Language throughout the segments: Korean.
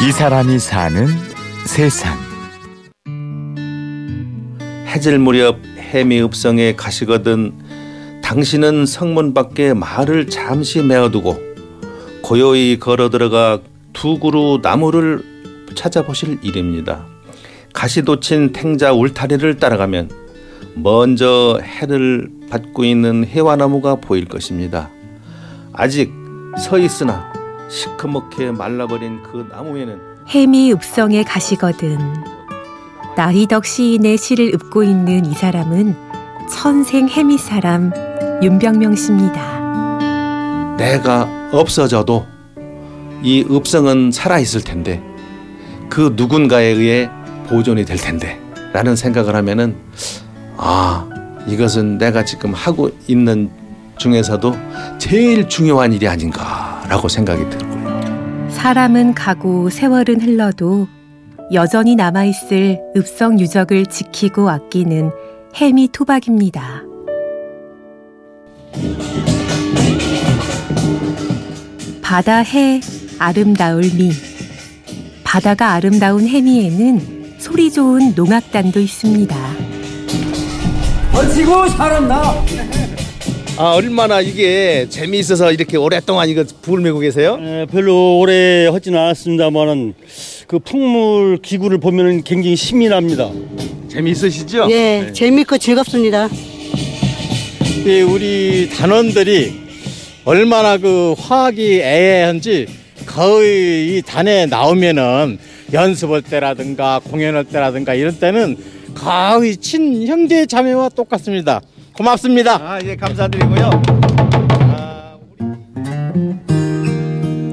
이 사람이 사는 세상. 해질 무렵 해미 읍성에 가시거든 당신은 성문 밖에 말을 잠시 메어두고 고요히 걸어 들어가 두 그루 나무를 찾아보실 일입니다. 가시돋친 탱자 울타리를 따라가면 먼저 해를 받고 있는 해와나무가 보일 것입니다. 아직 서 있으나 시커멓게 말라버린 그 나무에는 해미 읍성에 가시거든. 나희덕 시인의 시를 읊고 있는 이 사람은 천생 해미 사람 윤병명 씨입니다. 내가 없어져도 이 읍성은 살아 있을 텐데 그 누군가에 의해 보존이 될 텐데 라는 생각을 하면은 아 이것은 내가 지금 하고 있는 중에서도 제일 중요한 일이 아닌가 라고 생각이 들고요. 사람은 가고 세월은 흘러도 여전히 남아있을 읍성 유적을 지키고 아끼는 해미 토박입니다. 바다 해 아름다울 미 바다가 아름다운 해미에는 소리 좋은 농악단도 있습니다. 버티고 살았나? 아 얼마나 이게 재미있어서 이렇게 오랫동안 이거 불 메고 계세요? 에, 별로 오래 하지는 않았습니다만은 그 풍물 기구를 보면은 굉장히 힘이 납니다. 재미있으시죠? 예, 재밌고 즐겁습니다. 이 우리 단원들이 얼마나 그 화학이 애애한지 거의 이 단에 나오면은 연습할 때라든가 공연할 때라든가 이런 때는 거의 친 형제 자매와 똑같습니다. 고맙습니다. 아, 예, 감사드리고요.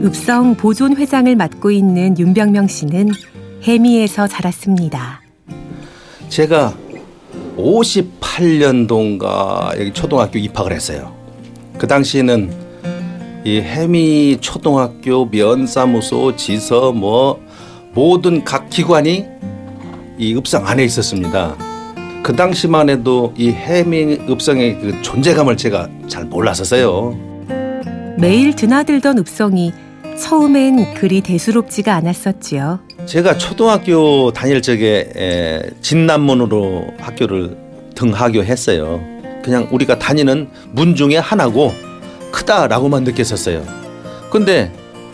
읍성 보존 회장을 맡고 있는 윤병명 씨는 해미에서 자랐습니다. 제가 58년도인가 여기 초등학교 입학을 했어요. 그 당시에는 이 해미 초등학교 면사무소 지서 뭐 모든 각 기관이 이 읍성 안에 있었습니다. 그 당시만 해도 이 해미 읍성의 그 존재감을 제가 잘 몰랐었어요. 매일 드나들던 읍성이 처음엔 그리 대수롭지가 않았었지요. 제가 초등학교 다닐 적에 에, 진남문으로 학교를 등하교했어요. 그냥 우리가 다니는 문 중에 하나고 크다라고만 느꼈었어요. 근데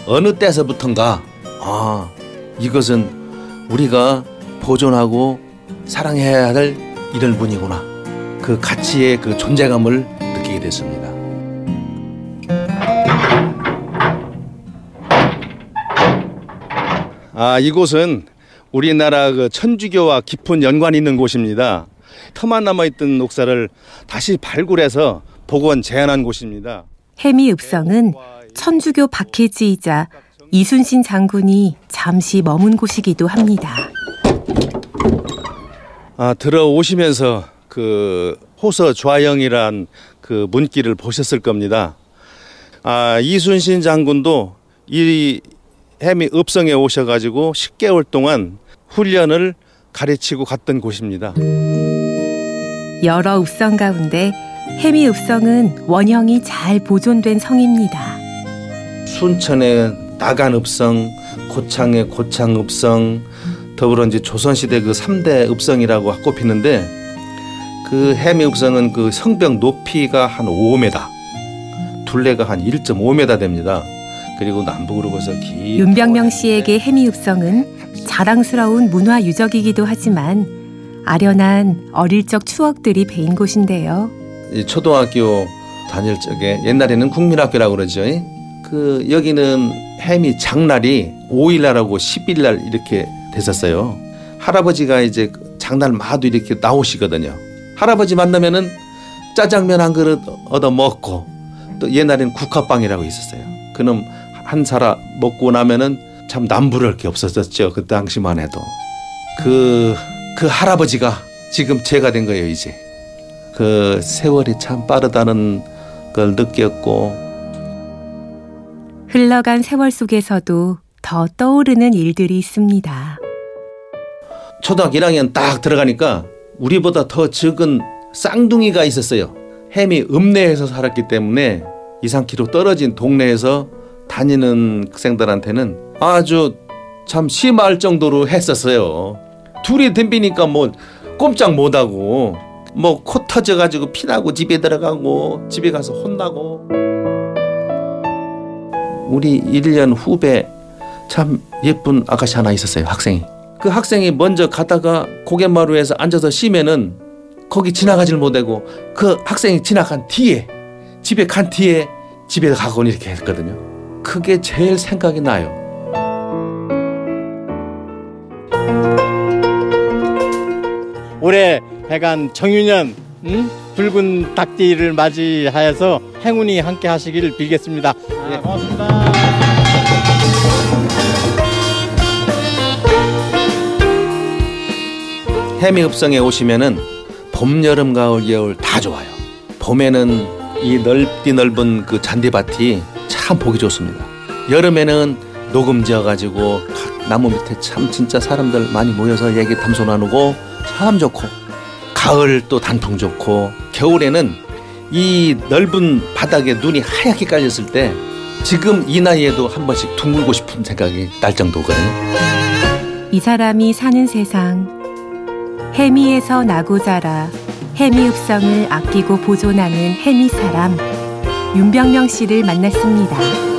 어느 때서부턴가 아 이것은 우리가 보존하고 사랑해야 할 이런 분이구나. 그 가치의 그 존재감을 느끼게 됐습니다. 아 이곳은 우리나라 그 천주교와 깊은 연관이 있는 곳입니다. 터만 남아있던 옥사를 다시 발굴해서 복원 재현한 곳입니다. 해미 읍성은 천주교 박해지이자 이순신 장군이 잠시 머문 곳이기도 합니다. 아, 들어오시면서 그 호서 좌영이란 그 문길을 보셨을 겁니다. 아, 이순신 장군도 이 해미 읍성에 오셔가지고 10개월 동안 훈련을 가르치고 갔던 곳입니다. 여러 읍성 가운데 해미 읍성은 원형이 잘 보존된 성입니다. 순천의 나간 읍성, 고창의 고창 읍성, 더불어 이제 조선시대 그 3대 읍성이라고 꼽히는데 그 해미 읍성은 그 성벽 높이가 한 5m, 둘레가 한 1.5m 됩니다. 그리고 남북으로 봐서 긴 윤병명 씨에게 해미 읍성은 자랑스러운 문화 유적이기도 하지만 아련한 어릴 적 추억들이 배인 곳인데요. 이 초등학교 다닐 적에 옛날에는 국민학교라고 그러죠. 그 여기는 해미 장날이 5일 날하고 10일 날 이렇게 됐었어요. 할아버지가 이제 장날 마도 이렇게 나오시거든요. 할아버지 만나면은 짜장면 한 그릇 얻어 먹고 또 옛날에는 국화빵이라고 있었어요. 그놈 한 사람 먹고 나면은 참 남부를 게 없었었죠. 그 당시만 해도 그, 그 할아버지가 지금 제가 된 거예요, 이제. 그 세월이 참 빠르다는 걸 느꼈고 흘러간 세월 속에서도 더 떠오르는 일들이 있습니다. 초등학교 1학년 딱 들어가니까 우리보다 더 적은 쌍둥이가 있었어요. 햄이 읍내에서 살았기 때문에 2, 3km 떨어진 동네에서 다니는 학생들한테는 아주 참 심할 정도로 했었어요. 둘이 덤비니까 뭐 꼼짝 못하고 뭐 코 터져가지고 피나고 집에 들어가고 집에 가서 혼나고 우리 1년 후배 참 예쁜 아가씨 하나 있었어요 학생이 그 학생이 먼저 가다가 고갯마루에서 앉아서 쉬면은 거기 지나가질 못하고 그 학생이 지나간 뒤에 집에 간 뒤에 집에 가곤 이렇게 했거든요 그게 제일 생각이 나요 올해 해간 정유년 음? 붉은 닭띠를 맞이하여서 행운이 함께 하시길 빌겠습니다. 예. 고맙습니다. 해미 읍성에 오시면은 봄, 여름, 가을, 겨울 다 좋아요. 봄에는 이 넓디 넓은 그 잔디밭이 참 보기 좋습니다. 여름에는 녹음 지어 가지고 각 나무 밑에 참 진짜 사람들 많이 모여서 얘기 담소 나누고 참 좋고 가을 또 단풍 좋고 겨울에는 이 넓은 바닥에 눈이 하얗게 깔렸을 때 지금 이 나이에도 한 번씩 둥글고 싶은 생각이 날 정도거든요. 이 사람이 사는 세상 해미에서 나고 자라 해미 읍성을 아끼고 보존하는 해미 사람 윤병명 씨를 만났습니다.